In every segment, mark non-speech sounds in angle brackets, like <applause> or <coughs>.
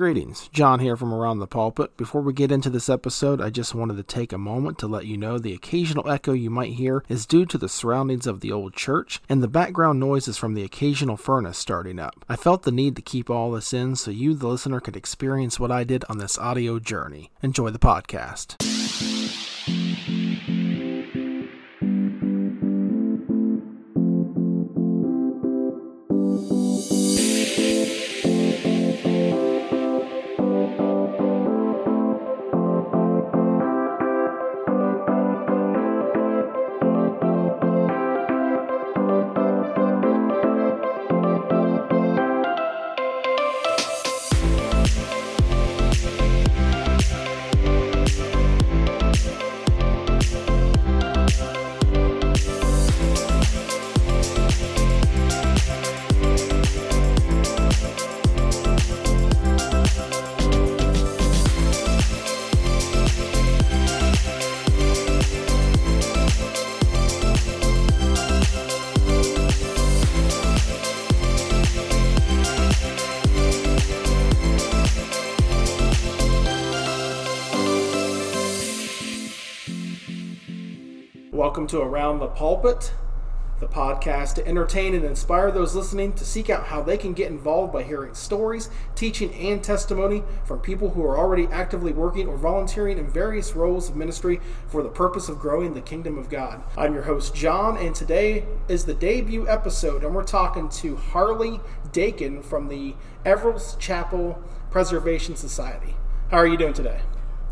Greetings, John here from Around the Pulpit. Before we get into this episode, I just wanted to take a moment to let you know the occasional echo you might hear is due to the surroundings of the old church and the background noises from the occasional furnace starting up. I felt the need to keep all this in so you, the listener, could experience what I did on this audio journey. Enjoy the podcast. Welcome to Around the Pulpit, the podcast to entertain and inspire those listening to seek out how they can get involved by hearing stories, teaching, and testimony from people who are already actively working or volunteering in various roles of ministry for the purpose of growing the kingdom of God. I'm your host, John, and today is the debut episode, and we're talking to Harley Dakin from the Everal's Chapel Preservation Society. How are you doing today?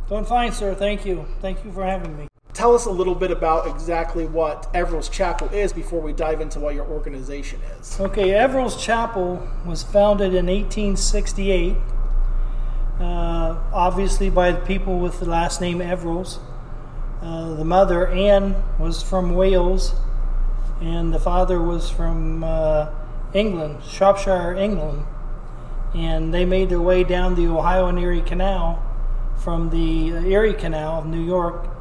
Doing fine, sir. Thank you. Thank you for having me. Tell us a little bit about exactly what Everal's Chapel is before we dive into what your organization is. Okay, Everal's Chapel was founded in 1868, uh, obviously by the people with the last name Everals. Uh, the mother, Anne, was from Wales, and the father was from uh, England, Shropshire, England. And they made their way down the Ohio and Erie Canal from the Erie Canal of New York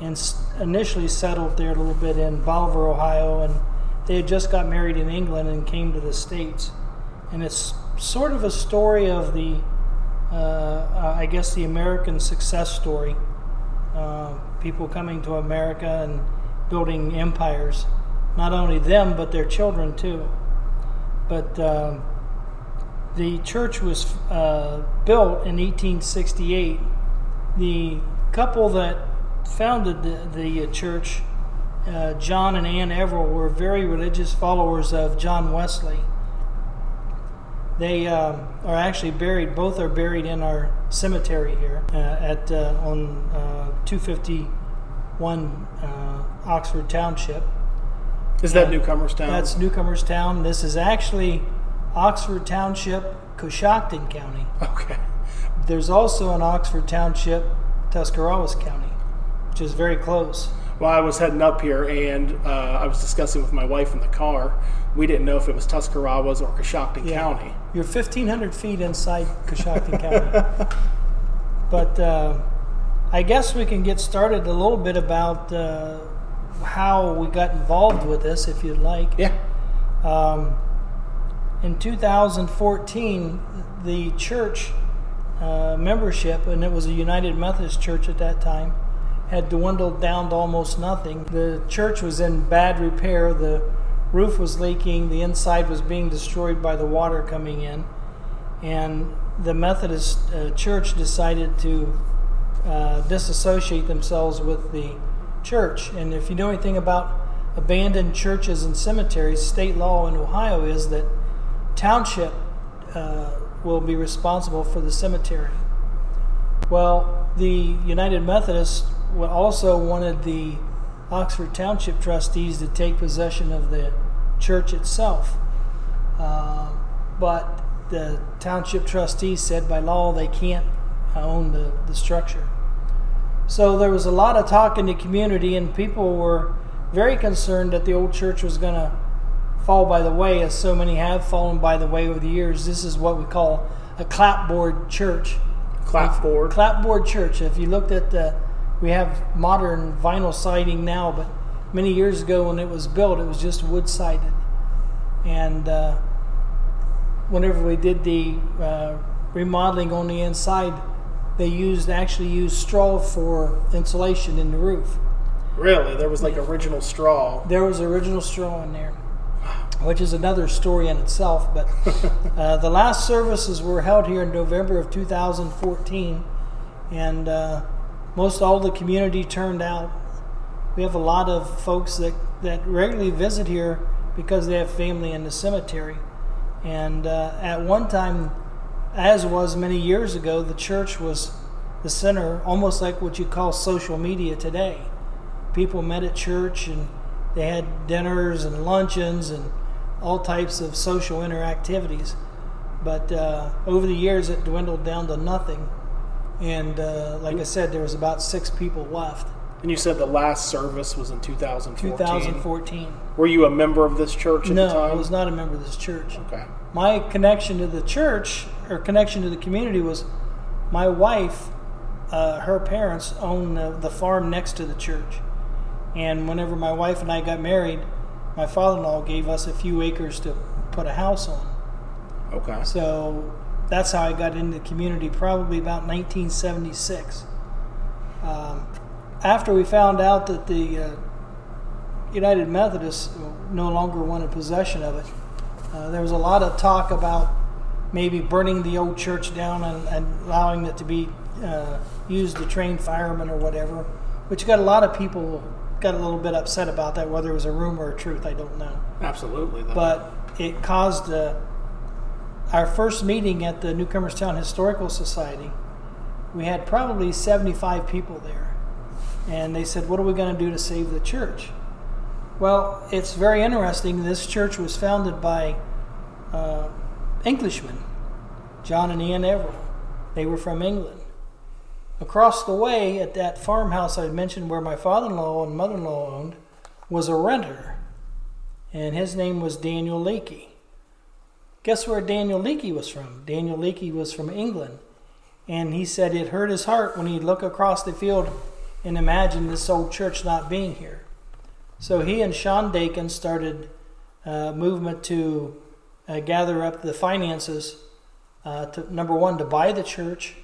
and initially settled there a little bit in Bolivar, Ohio, and they had just got married in England and came to the States. And it's sort of a story of the, uh, I guess, the American success story. Uh, people coming to America and building empires. Not only them, but their children too. But uh, the church was uh, built in 1868. The couple that founded the, the uh, church, uh, John and Ann Everal were very religious followers of John Wesley. They uh, are actually buried. Both are buried in our cemetery here uh, at uh, on uh, 251 Oxford Township. Is that Newcomerstown? That's Newcomerstown. This is actually Oxford Township, Coshocton County. Okay. There's also an Oxford Township, Tuscarawas County which is very close. Well, I was heading up here and uh, I was discussing with my wife in the car. We didn't know if it was Tuscarawas or Coshocton yeah. County. You're 1,500 feet inside Coshocton County. <laughs> But uh, I guess we can get started a little bit about uh, how we got involved with this, if you'd like. Yeah. Um, in 2014, the church uh, membership, and it was a United Methodist Church at that time, had dwindled down to almost nothing. The church was in bad repair. The roof was leaking. The inside was being destroyed by the water coming in. And the Methodist uh, church decided to uh, disassociate themselves with the church. And if you know anything about abandoned churches and cemeteries, state law in Ohio is that township uh, will be responsible for the cemetery. Well, the United Methodists also wanted the Oxford Township trustees to take possession of the church itself. Uh, but the township trustees said by law they can't own the, the structure. So there was a lot of talk in the community, and people were very concerned that the old church was going to fall by the way, as so many have fallen by the way over the years. This is what we call a clapboard church. Clapboard? Clapboard church. If you looked at the we have modern vinyl siding now, but many years ago when it was built, it was just wood sided. And uh, whenever we did the uh, remodeling on the inside, they used actually used straw for insulation in the roof. Really, there was like original straw. There was original straw in there, which is another story in itself. But <laughs> uh, the last services were held here in November of 2014, and uh, most all the community turned out. We have a lot of folks that, that regularly visit here because they have family in the cemetery. And uh, at one time, as was many years ago, the church was the center, almost like what you call social media today people met at church and they had dinners and luncheons and all types of social interactivities. But uh, over the years, it dwindled down to nothing. And uh, like I said, there was about six people left. And you said the last service was in 2014. 2014. Were you a member of this church at no, the time? I was not a member of this church. Okay. My connection to the church or connection to the community was my wife, uh, her parents own the, the farm next to the church. And whenever my wife and I got married, my father in law gave us a few acres to put a house on. Okay. So that's how I got into the community, probably about 1976. Um, after we found out that the uh, United Methodists no longer wanted possession of it, uh, there was a lot of talk about maybe burning the old church down and, and allowing it to be uh, used to train firemen or whatever, which got a lot of people got a little bit upset about that. Whether it was a rumor or truth, I don't know. Absolutely. Though. But it caused uh, our first meeting at the Newcomerstown Historical Society. We had probably 75 people there. And they said, What are we going to do to save the church? Well, it's very interesting. This church was founded by uh, Englishmen, John and Ian Everal. They were from England. Across the way at that farmhouse I mentioned where my father in law and mother in law owned was a renter, and his name was Daniel Leakey. Guess where Daniel Leakey was from? Daniel Leakey was from England, and he said it hurt his heart when he'd look across the field and imagine this old church not being here. So he and Sean Dakin started a movement to uh, gather up the finances uh, to number one to buy the church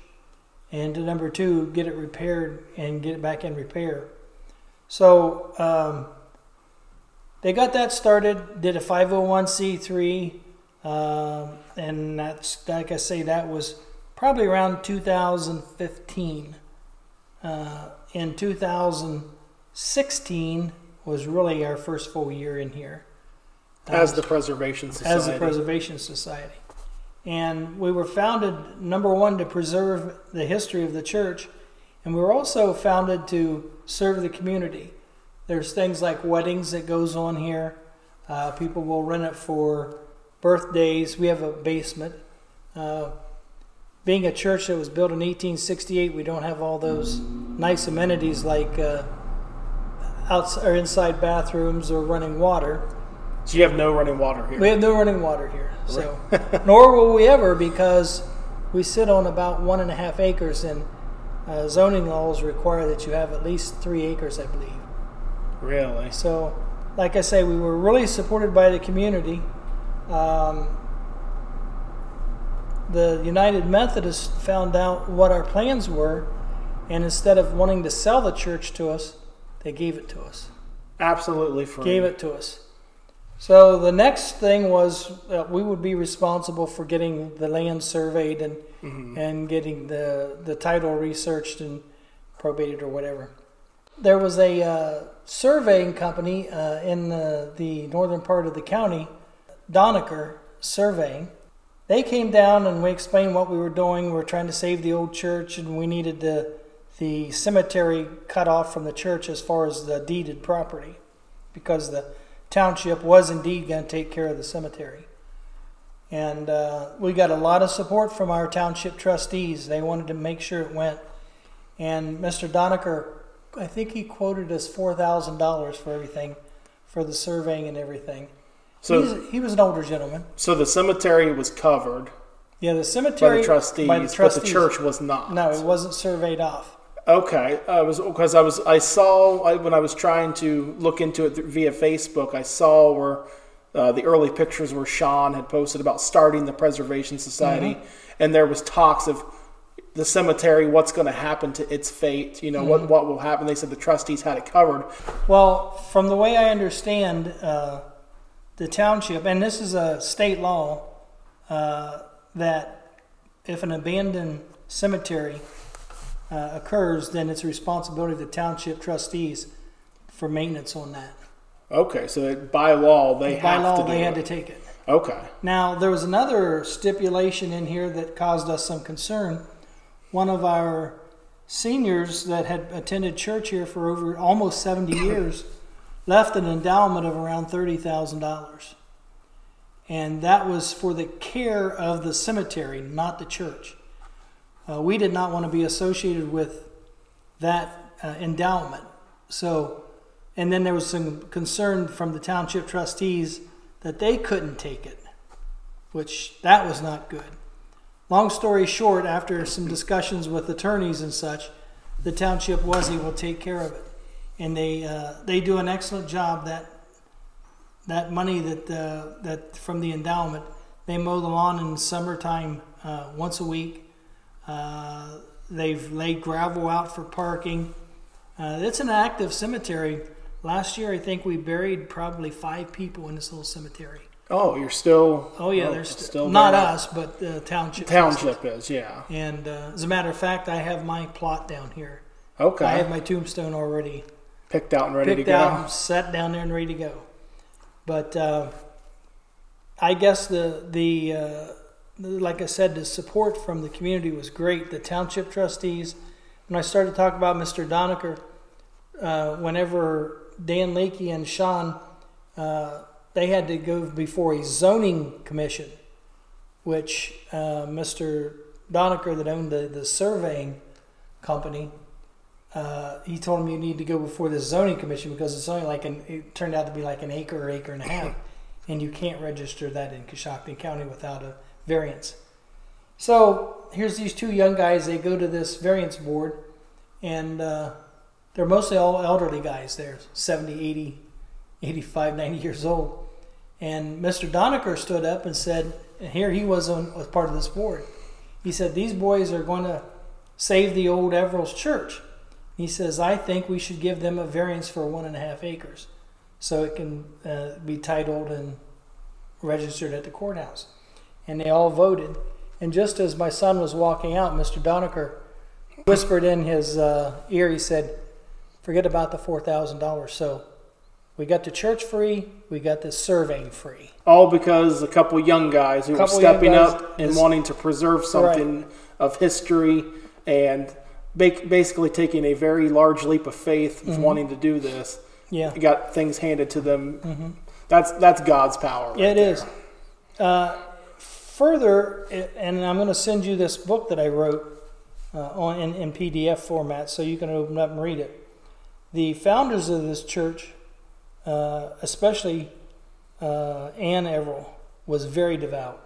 and to number two, get it repaired and get it back in repair. So um, they got that started, did a 501c3, uh, and that's, like I say, that was probably around 2015. Uh, in 2016 was really our first full year in here. As the Preservation Society. As the Preservation Society. And we were founded, number one, to preserve the history of the church. And we were also founded to serve the community. There's things like weddings that goes on here. Uh, people will rent it for birthdays. We have a basement. Uh, being a church that was built in 1868, we don't have all those nice amenities like uh, outside or inside bathrooms or running water. So you have no running water here. We have no running water here. So, <laughs> nor will we ever because we sit on about one and a half acres, and uh, zoning laws require that you have at least three acres, I believe. Really? So, like I say, we were really supported by the community. Um, the United Methodists found out what our plans were, and instead of wanting to sell the church to us, they gave it to us. Absolutely free. Gave it to us. So the next thing was uh, we would be responsible for getting the land surveyed and mm-hmm. and getting the the title researched and probated or whatever. There was a uh, surveying company uh, in the, the northern part of the county, Donaker Surveying. They came down and we explained what we were doing. We were trying to save the old church and we needed the the cemetery cut off from the church as far as the deeded property because the township was indeed going to take care of the cemetery. And uh, we got a lot of support from our township trustees. They wanted to make sure it went. And Mr. Donaker, I think he quoted us $4,000 for everything, for the surveying and everything. So He's, he was an older gentleman. So the cemetery was covered. Yeah, the cemetery by the trustees, by the but the church was not. No, it wasn't surveyed off. Okay, I was because I was I saw I, when I was trying to look into it via Facebook, I saw where uh, the early pictures where Sean had posted about starting the Preservation Society, and there was talks of the cemetery, what's going to happen to its fate, you know, what what will happen. They said the trustees had it covered. Well, from the way I understand uh, the township, and this is a state law, uh, that if an abandoned cemetery uh, occurs, then it's a responsibility of the township trustees for maintenance on that. Okay, so that by law they By have law, to do they had to take it. Okay, Now, there was another stipulation in here that caused us some concern. One of our seniors that had attended church here for over almost 70 <coughs> years left an endowment of around $30,000. And that was for the care of the cemetery, not the church. Uh, we did not want to be associated with that uh, endowment. So, and then there was some concern from the township trustees that they couldn't take it, which that was not good. Long story short, after some discussions with attorneys and such, the township was able to take care of it, and they uh, they do an excellent job. That that money that uh, that from the endowment, they mow the lawn in the summertime uh, once a week. Uh, they've laid gravel out for parking. Uh, it's an active cemetery. Last year, I think we buried probably five people in this little cemetery. Oh, you're still. Oh yeah, oh, there's st- still not there. us, but the township. Township is, yeah. And uh, as a matter of fact, I have my plot down here. Okay. I have my tombstone already picked out and ready picked to go. out, set down there, and ready to go. But uh, I guess the the uh, like I said, the support from the community was great. The township trustees. When I started to talk about Mr. Donaker, uh, whenever Dan Leakey and Sean, uh, they had to go before a zoning commission, which uh, Mr. Donaker, that owned the, the surveying company, uh, he told him you need to go before the zoning commission because it's only like an, it turned out to be like an acre or acre and a half, <laughs> and you can't register that in Coshocton County without a variance. So here's these two young guys. They go to this variance board, and uh, they're mostly all elderly guys. They're 70, 80, 85, 90 years old. And Mr. Donaker stood up and said, and here he was on was part of this board. He said, These boys are going to save the old Everal's church. He says, I think we should give them a variance for one and a half acres so it can uh, be titled and registered at the courthouse. And they all voted. And just as my son was walking out, Mr. Donaker whispered in his uh, ear, he said, Forget about the $4,000. So we got the church free, we got the surveying free. All because a couple young guys who were stepping up and is- wanting to preserve something of history and basically taking a very large leap of faith Mm-hmm. wanting to do this. Yeah. Got things handed to them. That's that's God's power. right it there. is. Uh, further, and I'm going to send you this book that I wrote uh, on in, in PDF format, so you can open up and read it. The founders of this church, uh, especially uh, Anne Everal, was very devout.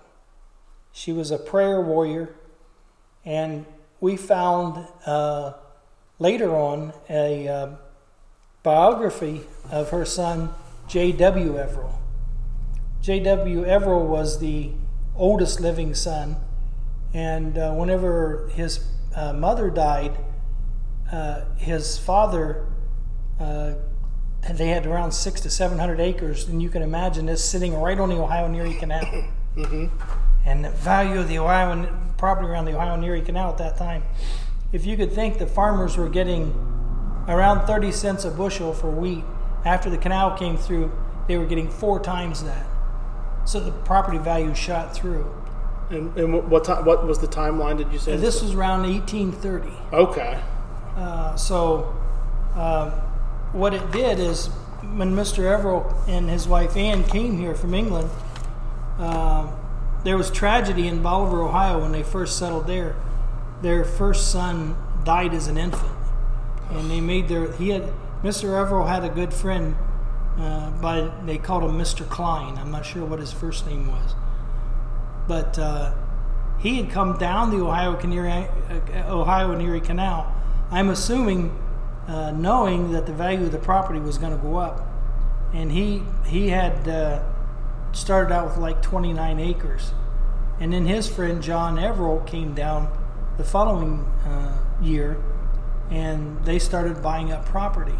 She was a prayer warrior, and we found uh, later on a uh, biography of her son J.W. Everal. J.W. Everal was the oldest living son, and uh, whenever his uh, mother died, uh, his father, uh, they had around six to seven hundred acres, and you can imagine this sitting right on the Ohio Erie Canal. And the value of the Ohio property around the Ohio and Erie Canal at that time, if you could think the farmers were getting around 30 cents a bushel for wheat. After the canal came through, they were getting four times that. So the property value shot through. And, and what what, ti- what was the timeline? Did you say And this was around 1830. Okay. Uh, so um, what it did is when Mr. Everal and his wife Ann came here from England, um there was tragedy in Bolivar, Ohio when they first settled there. Their first son died as an infant, and they made their. He had Mr. Everal had a good friend, uh, by they called him Mr. Klein. I'm not sure what his first name was, but uh, he had come down the Ohio Canary, uh, Ohio and Erie Canal. I'm assuming, uh, knowing that the value of the property was going to go up, and he he had uh, started out with like 29 acres. And then his friend John Everal came down the following uh, year and they started buying up property.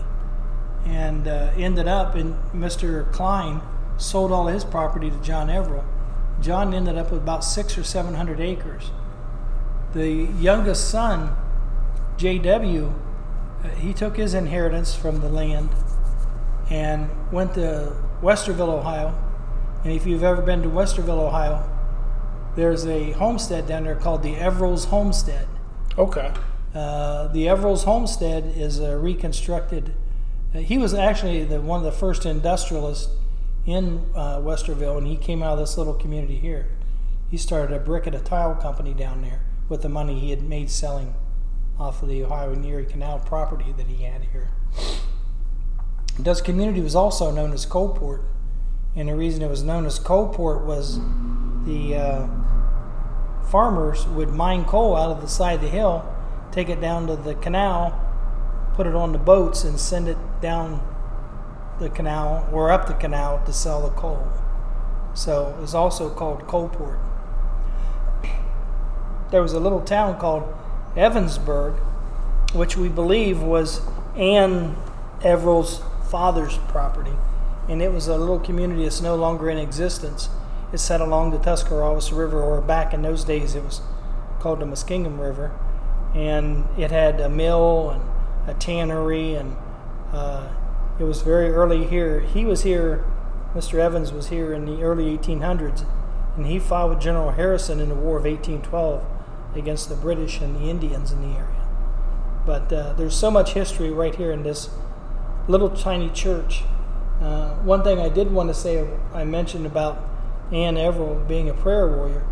And uh, ended up, and Mr. Klein sold all his property to John Everal. John ended up with about six or seven hundred acres. The youngest son, J.W., uh, he took his inheritance from the land and went to Westerville, Ohio. And if you've ever been to Westerville, Ohio, there's a homestead down there called the Everals Homestead. Okay. Uh, the Everals Homestead is a reconstructed. Uh, he was actually the one of the first industrialists in uh, Westerville, and he came out of this little community here. He started a brick and a tile company down there with the money he had made selling off of the Ohio and Erie Canal property that he had here. This community was also known as Coalport, and the reason it was known as Coalport was the uh, farmers would mine coal out of the side of the hill, take it down to the canal, put it on the boats, and send it down the canal or up the canal to sell the coal. So it was also called Coalport. There was a little town called Evansburg, which we believe was Ann Everal's father's property, and it was a little community that's no longer in existence. It's set along the Tuscarawas River, or back in those days it was called the Muskingum River, and it had a mill and a tannery, and uh, it was very early here. He was here, Mr. Evans was here in the early 1800s, and he fought with General Harrison in the War of 1812 against the British and the Indians in the area. But uh, there's so much history right here in this little tiny church. Uh, one thing I did want to say, I mentioned about Ann Everal being a prayer warrior.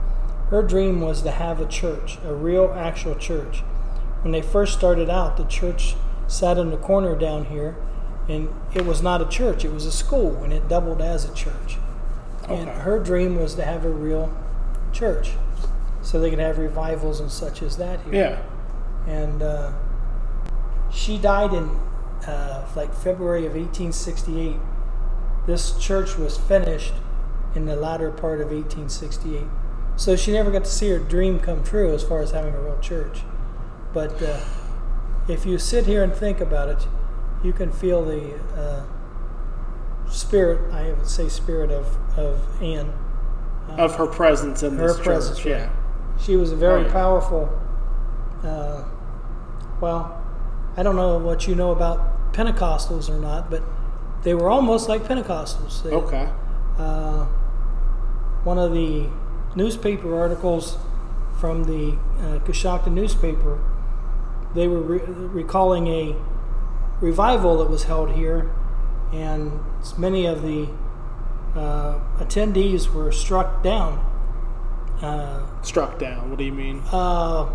Her dream was to have a church, a real, actual church. When they first started out, the church sat in the corner down here, and it was not a church, it was a school, and it doubled as a church. Okay. And her dream was to have a real church so they could have revivals and such as that here. Yeah. And uh, she died in uh, like February of 1868. This church was finished in the latter part of 1868. So she never got to see her dream come true as far as having a real church. But uh, if you sit here and think about it, you can feel the uh, spirit, I would say spirit of, of Anne. Uh, of her presence in her this presence, church, yeah. She was a very oh, yeah. powerful, uh, well, I don't know what you know about Pentecostals or not, but they were almost like Pentecostals. They, okay. Uh, one of the newspaper articles from the uh, Coshocton newspaper, they were re- recalling a revival that was held here, and many of the uh, attendees were struck down. Uh, struck down. What do you mean? Uh,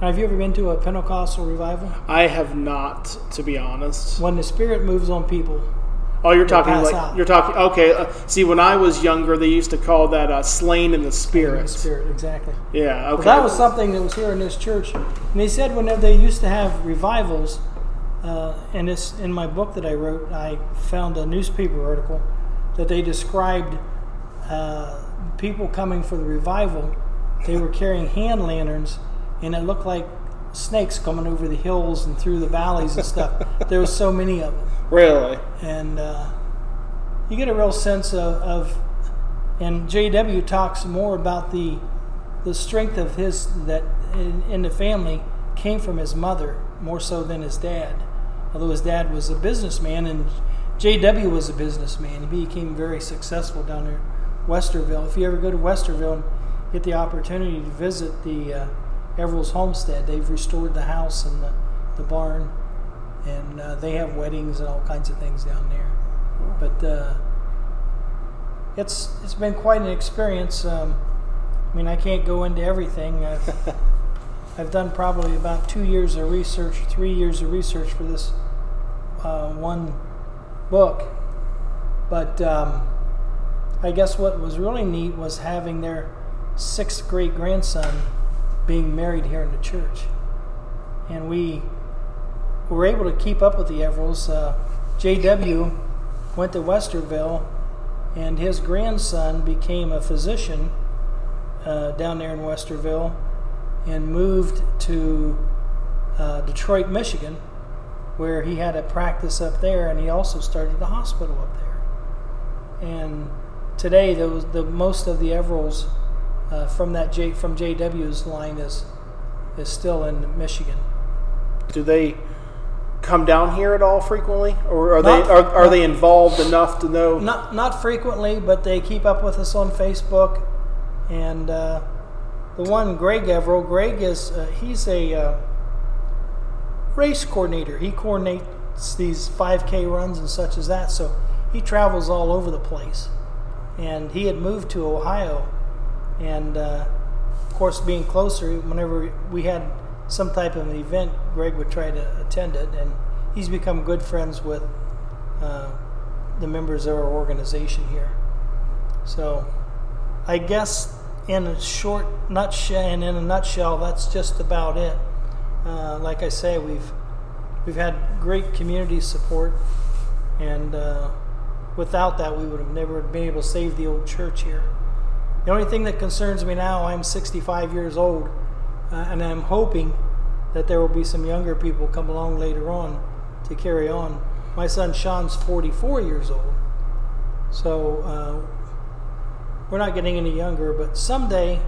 have you ever been to a Pentecostal revival? I have not, to be honest. When the Spirit moves on people. Oh, you're talking like out. you're talking. Okay, uh, see, when I was younger, they used to call that uh, "slain in the spirit." In the spirit, exactly. Yeah. Okay. Well, that was something that was here in this church, and they said whenever they used to have revivals, uh, and it's in my book that I wrote, I found a newspaper article that they described uh, people coming for the revival. They were carrying hand lanterns and it looked like snakes coming over the hills and through the valleys and stuff. there was so many of them. Really? And uh, you get a real sense of, of, and JW talks more about the the strength of his that in, in the family came from his mother more so than his dad. Although his dad was a businessman and JW was a businessman, he became very successful down there, Westerville. If you ever go to Westerville and get the opportunity to visit the uh, Everal's Homestead. They've restored the house and the, the barn, and uh, they have weddings and all kinds of things down there. But uh, it's it's been quite an experience. Um, I mean, I can't go into everything. I've <laughs> I've done probably about two years of research, three years of research for this uh, one book. But um, I guess what was really neat was having their sixth great grandson being married here in the church. And we were able to keep up with the Everals. Uh, JW went to Westerville and his grandson became a physician uh, down there in Westerville and moved to uh, Detroit, Michigan, where he had a practice up there, and he also started a hospital up there. And today, those the most of the Everals uh, from that J, from JW's line is is still in Michigan. Do they come down here at all frequently, or are Not- they are, are not- they involved enough to know? Not not frequently, but they keep up with us on Facebook. And uh, the one Greg Everal, Greg is uh, he's a uh, race coordinator. He coordinates these 5K runs and such as that. So he travels all over the place. And he had moved to Ohio, and uh, of course, being closer, whenever we had some type of an event, Greg would try to attend it, and he's become good friends with uh, the members of our organization here. So, I guess in a short nutshell, and in a nutshell, that's just about it. Uh, like I say, we've we've had great community support, and uh, without that, we would have never been able to save the old church here. The only thing that concerns me now, I'm 65 years old, uh, and I'm hoping that there will be some younger people come along later on to carry on. My son Sean's 44 years old, so uh, we're not getting any younger. But someday,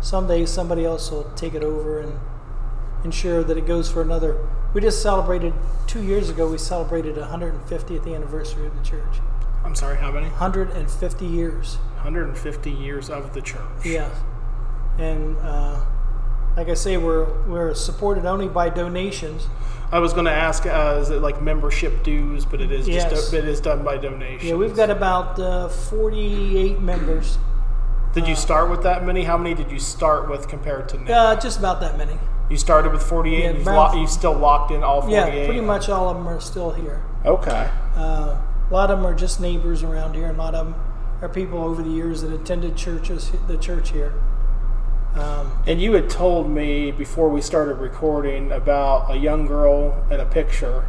someday somebody else will take it over and ensure that it goes for another. We just celebrated two years ago. We celebrated 150th anniversary of the church. I'm sorry, how many? 150 years. 150 years of the church. Yeah, and uh, like I say, we're we're supported only by donations. I was going to ask, uh, is it like membership dues? But it is just it is done by donation. Yeah, we've got about uh, 48 members. Did you start with that many? How many did you start with compared to now? Uh, just about that many. You started with 48. Yeah, and you've, lo- you've still locked in all 48. Yeah, pretty much all of them are still here. Okay. Uh, a lot of them are just neighbors around here. and A lot of them are people over the years that attended churches, the church here. Um, And you had told me before we started recording about a young girl and a picture,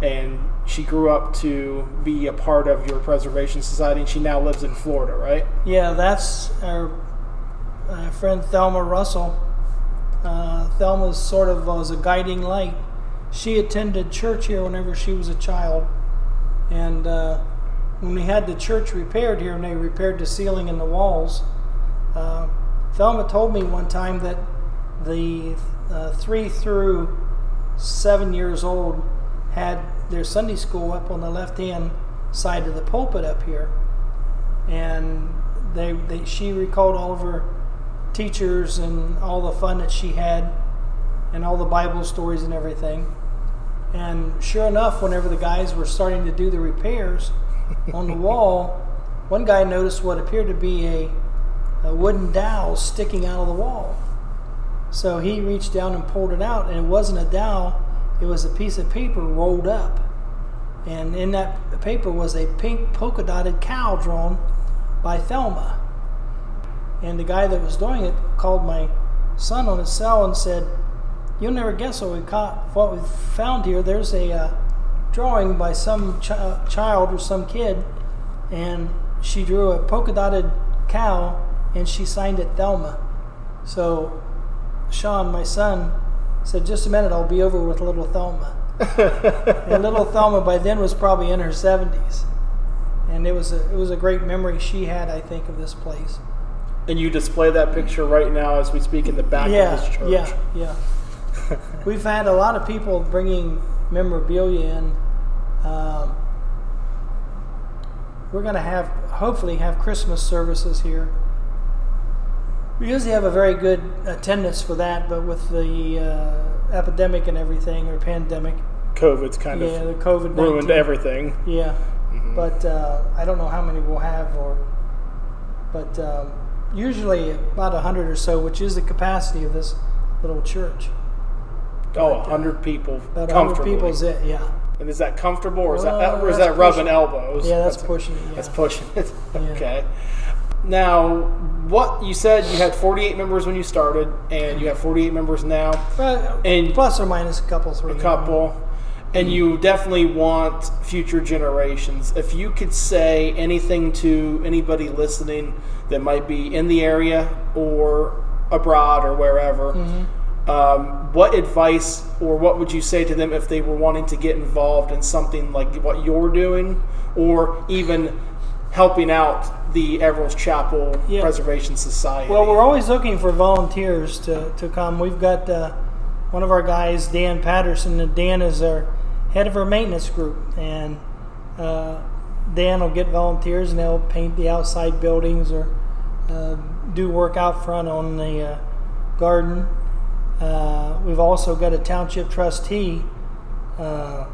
and she grew up to be a part of your preservation society, and she now lives in Florida, right? Yeah, that's our uh, friend Thelma Russell. Uh, Thelma's sort of was a guiding light. She attended church here whenever she was a child, and uh, when we had the church repaired here, and they repaired the ceiling and the walls, uh, Thelma told me one time that the uh, three through seven years old had their Sunday school up on the left hand side of the pulpit up here. And they, they she recalled all of her teachers and all the fun that she had and all the bible stories and everything. And sure enough whenever the guys were starting to do the repairs <laughs> on the wall one guy noticed what appeared to be a, a wooden dowel sticking out of the wall so he reached down and pulled it out and it wasn't a dowel it was a piece of paper rolled up and in that paper was a pink polka dotted cow drawn by Thelma. And the guy that was doing it called my son on his cell and said, "You'll never guess what we caught, what we found here. There's a uh, drawing by some chi- uh, child or some kid, and she drew a polka dotted cow, and she signed it Thelma." So Sean, my son, said, "Just a minute, I'll be over with little Thelma." <laughs> and little Thelma by then was probably in her 70s. And it was a, it was a great memory she had, I think, of this place. And you display that picture right now as we speak in the back yeah, of this church. yeah, yeah. <laughs> We've had a lot of people bringing memorabilia in. Um, we're going to have, hopefully, have Christmas services here. We usually have a very good attendance for that, but with the uh, epidemic and everything, or pandemic, COVID's kind yeah, of the COVID ruined everything. Yeah, but uh, I don't know how many we'll have, or but um, usually about a hundred or so, which is the capacity of this little church. Oh, a 100 people About a hundred people is it? Yeah, And is that comfortable, or is that or is that rubbing pushing- elbows? yeah, that's, pushing it. Yeah. That's pushing <laughs> it. okay. Now, what you said you had 48 members when you started, and you have 48 members now, Well, and plus or minus a couple, three. a couple. and you definitely want future generations. If you could say anything to anybody listening that might be in the area or abroad or wherever, Mm-hmm. Um, what advice or what would you say to them if they were wanting to get involved in something like what you're doing, or even helping out the Everal's Chapel Yeah. Preservation Society? Well, we're always looking for volunteers to, to come. We've got uh, one of our guys, Dan Patterson, and Dan is our head of our maintenance group. And uh, Dan will get volunteers and they'll paint the outside buildings or uh, do work out front on the uh, garden. Uh, we've also got a township trustee uh,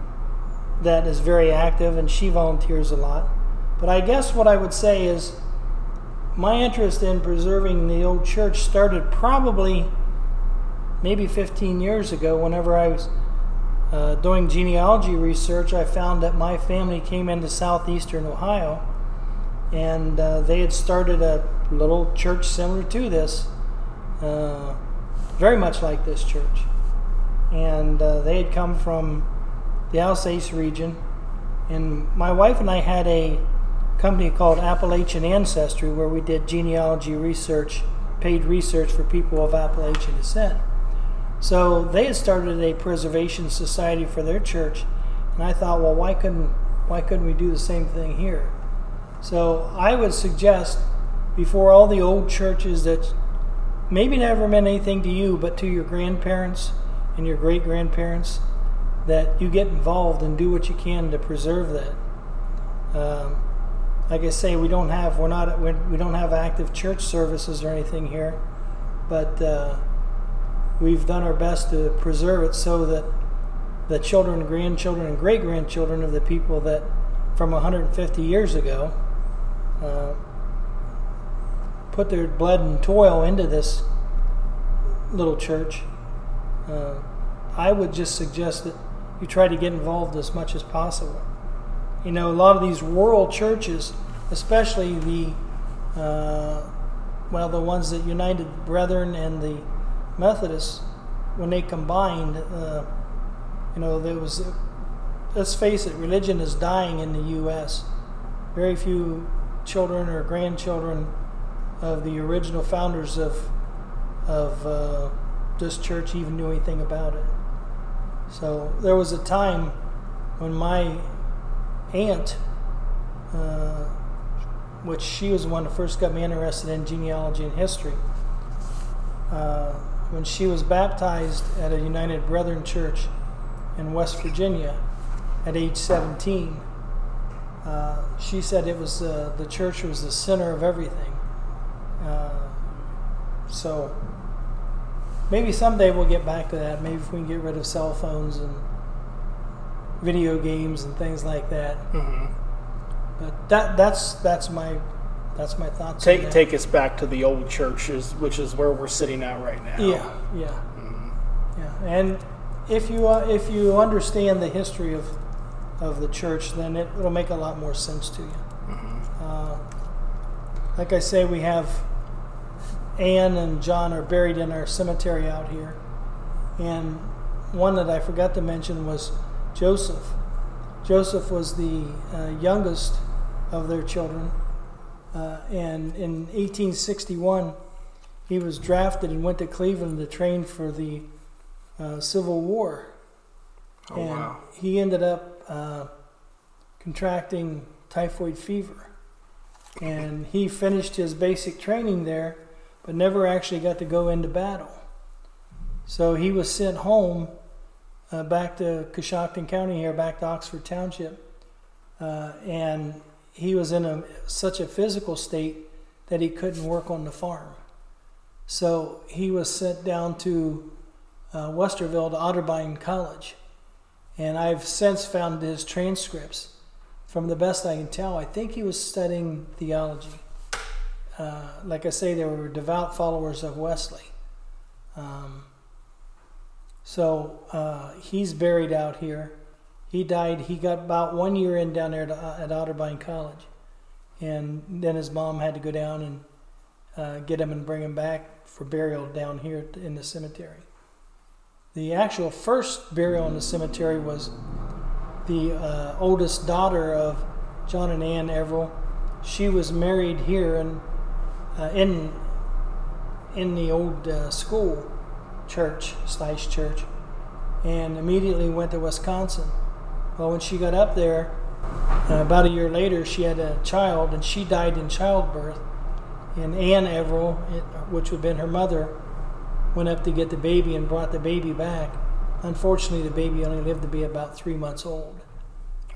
that is very active and she volunteers a lot. But I guess what I would say is my interest in preserving the old church started probably maybe 15 years ago whenever I was uh, doing genealogy research. I found that my family came into southeastern Ohio and uh, they had started a little church similar to this, uh, very much like this church. And uh, they had come from the Alsace region. And my wife and I had a company called Appalachian Ancestry where we did genealogy research, paid research for people of Appalachian descent. So they had started a preservation society for their church, and I thought, well, why couldn't why couldn't we do the same thing here? So I would suggest before all the old churches that maybe never meant anything to you, but to your grandparents and your great grandparents, that you get involved and do what you can to preserve that. Um, like I say, we don't have we're not we're, we don't have active church services or anything here, but uh, we've done our best to preserve it so that the children, grandchildren, and great grandchildren of the people that from 150 years ago uh, put their blood and toil into this little church. Uh, I would just suggest that you try to get involved as much as possible. You know, a lot of these rural churches, especially the uh, well, the ones that United Brethren and the Methodists, when they combined, uh, you know, there was. Let's face it, religion is dying in the U.S. Very few children or grandchildren of the original founders of of uh, this church even knew anything about it. So there was a time when my aunt, uh, which she was the one that first got me interested in genealogy and history, uh, when she was baptized at a United Brethren church in West Virginia at age 17, uh, she said it was uh, the church was the center of everything. Uh, so maybe someday we'll get back to that. Maybe if we can get rid of cell phones and video games and things like that. Mhm. But that that's that's my that's my thoughts. on Take that. take us back to the old churches, which is where we're sitting at right now. Yeah, yeah, yeah. And if you uh, if you understand the history of of the church, then it, it'll make a lot more sense to you. Uh, like I say, we have Anne and John are buried in our cemetery out here, and one that I forgot to mention was Joseph. Joseph was the uh, youngest of their children, uh, and in 1861 he was drafted and went to Cleveland to train for the uh, Civil War. Oh and wow. he ended up uh, contracting typhoid fever. And he finished his basic training there, but never actually got to go into battle. So he was sent home uh, back to Coshocton County here, back to Oxford Township. Uh, and he was in a, such a physical state that he couldn't work on the farm. So he was sent down to uh, Westerville to Otterbein College. And I've since found his transcripts. From the best I can tell, I think he was studying theology. Uh, like I say, they were devout followers of Wesley. Um, so uh, he's buried out here. He died, he got about one year in down there to, uh, at Otterbein College. And then his mom had to go down and uh, get him and bring him back for burial down here in the cemetery. The actual first burial in the cemetery was the uh, oldest daughter of John and Ann Everal. She was married here in uh, in in the old uh, school church slash church, and immediately went to Wisconsin. Well, when she got up there, uh, about a year later, she had a child, and she died in childbirth. And Anne Everal, it, which would have been her mother, went up to get the baby and brought the baby back. Unfortunately, the baby only lived to be about three months old.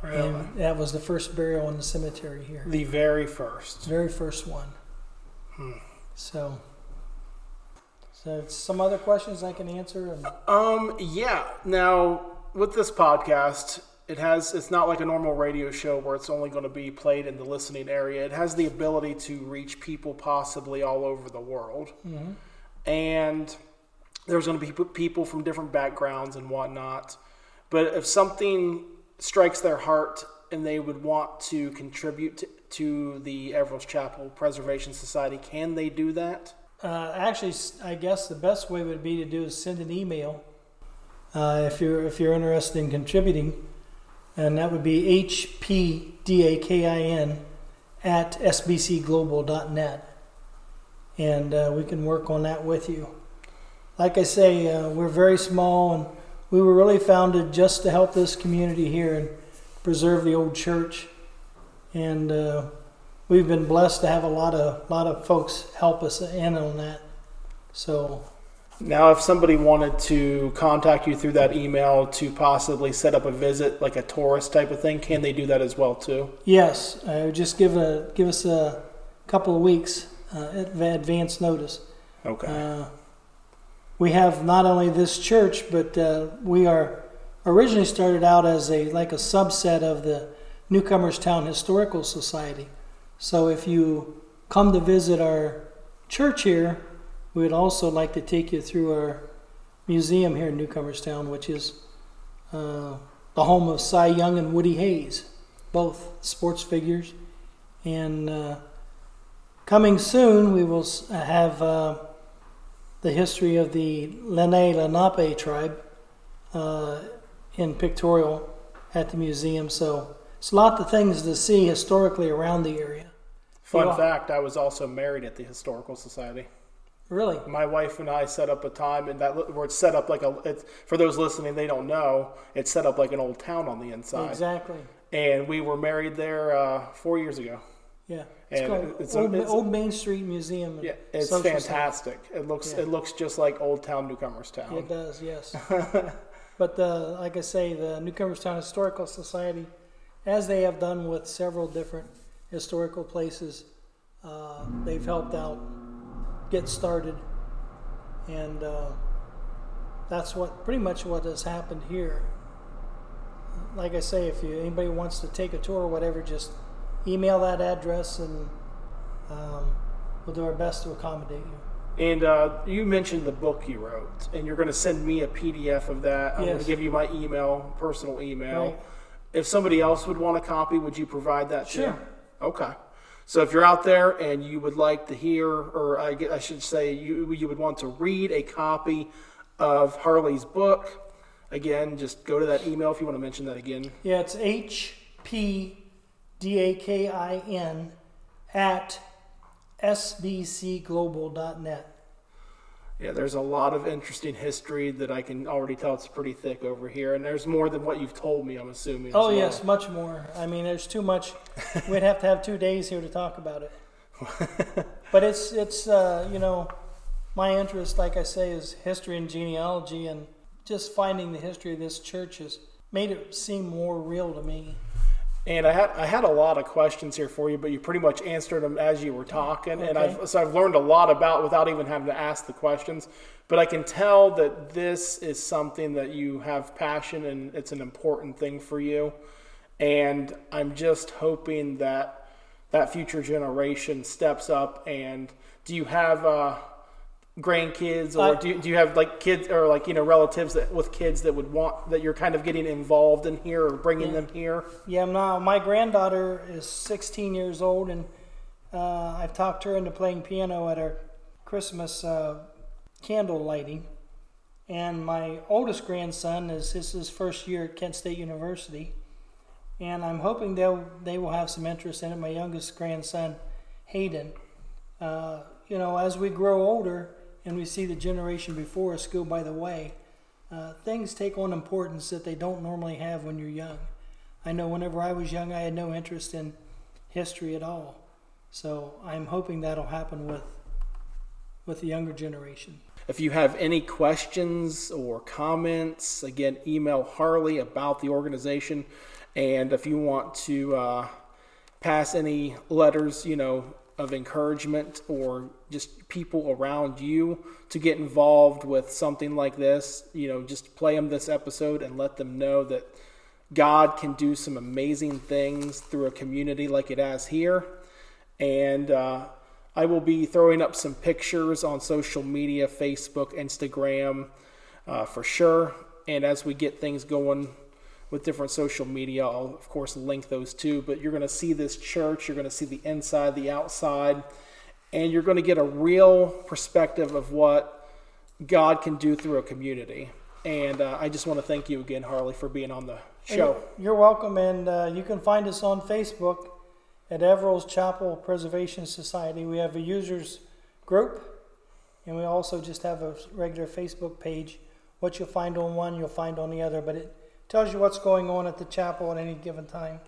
Really? And that was the first burial in the cemetery here. The very first. Very first one. Hmm. So, so some other questions I can answer. And, Um, yeah. Now, with this podcast, it has it's not like a normal radio show where it's only going to be played in the listening area. It has the ability to reach people possibly all over the world. And there's going to be people from different backgrounds and whatnot. But if something strikes their heart and they would want to contribute to, to the Everal's Chapel Preservation Society, can they do that? uh, actually, I guess the best way would be to do is send an email uh, if you're if you're interested in contributing, and that would be hpdakin at sbcglobal.net, and uh, we can work on that with you. Like I say, uh, we're very small, and we were really founded just to help this community here and preserve the old church, and. Uh, we've been blessed to have a lot of lot of folks help us in on that. So Now, if somebody wanted to contact you through that email to possibly set up a visit, like a tourist type of thing, can they do that as well too? yes, uh, just give a give us a couple of weeks uh, adv- advance notice. Okay. Uh, we have not only this church, but uh, we are originally started out as a like a subset of the Newcomerstown Historical Society. So if you come to visit our church here, we would also like to take you through our museum here in Newcomerstown, which is uh, the home of Cy Young and Woody Hayes, both sports figures. And uh, coming soon, we will have uh, the history of the Lene Lenape tribe uh, in pictorial at the museum. So it's a lot of things to see historically around the area. Fun yeah. fact: I was also married at the Historical Society. Really? My wife and I set up a time, and that where it's set up like a. It's, for those listening, they don't know. It's set up like an old town on the inside, Exactly. and we were married there uh, four years ago. Yeah. It's And called it's- Old, it's- Old Main Street Museum. Yeah, it's Social fantastic. It looks Yeah. it looks just like Old Town Newcomerstown. It does, yes. <laughs> but uh, like I say, the Newcomerstown Historical Society, as they have done with several different historical places, uh, they've helped out get started, and uh, that's what pretty much what has happened here. Like I say, if you anybody wants to take a tour or whatever, just email that address, and um, we'll do our best to accommodate you. And uh, you mentioned the book you wrote, and you're going to send me a PDF of that. I'm going Yes. to give you my email, personal email. Right. If somebody else would want a copy, would you provide that too? Sure. Okay. So if you're out there and you would like to hear, or I, gue- I should say, you you would want to read a copy of Harley's book, again, just go to that email if you want to mention that again. Yeah, it's H P D A K I N at sbcglobal.net. Yeah, there's a lot of interesting history that I can already tell it's pretty thick over here, and there's more than what you've told me. I'm assuming. Oh, well. yes, much more. I mean, there's too much. <laughs> We'd have to have two days here to talk about it. <laughs> but it's, it's uh, you know, my interest, like I say, is history and genealogy, and just finding the history of this church has made it seem more real to me. And I had I had a lot of questions here for you, but you pretty much answered them as you were talking, and I've so I've learned a lot about without even having to ask the questions. But I can tell that this is something that you have passion and it's an important thing for you. And I'm just hoping that that future generation steps up. And do you have uh, grandkids, or I- do you, do you have like kids or like you know relatives that with kids that would want that you're kind of getting involved in here or bringing them here? Yeah, now my granddaughter is 16 years old, and uh, I've talked her into playing piano at our Christmas uh, candle lighting. And my oldest grandson is this is his first year at Kent State University, and I'm hoping they'll they will have some interest in it. My youngest grandson, Hayden. Uh, you know, as we grow older and we see the generation before us go by the way, uh, things take on importance that they don't normally have when you're young. I know whenever I was young, I had no interest in history at all. So I'm hoping that'll happen with with the younger generation. If you have any questions or comments, again, email Harley about the organization. And if you want to uh, pass any letters, you know, of encouragement or just people around you to get involved with something like this, you know, just play them this episode and let them know that God can do some amazing things through a community like it has here. And uh, I will be throwing up some pictures on social media Facebook, Instagram uh, for sure. And as we get things going, with different social media. I'll, of course, link those too. But you're going to see this church, you're going to see the inside, the outside, and you're going to get a real perspective of what God can do through a community. And uh, I just want to thank you again, Harley, for being on the show. You're welcome, and uh, you can find us on Facebook at Everal's Chapel Preservation Society. We have a users group, and we also just have a regular Facebook page. What you'll find on one, you'll find on the other, but it tells you what's going on at the chapel at any given time.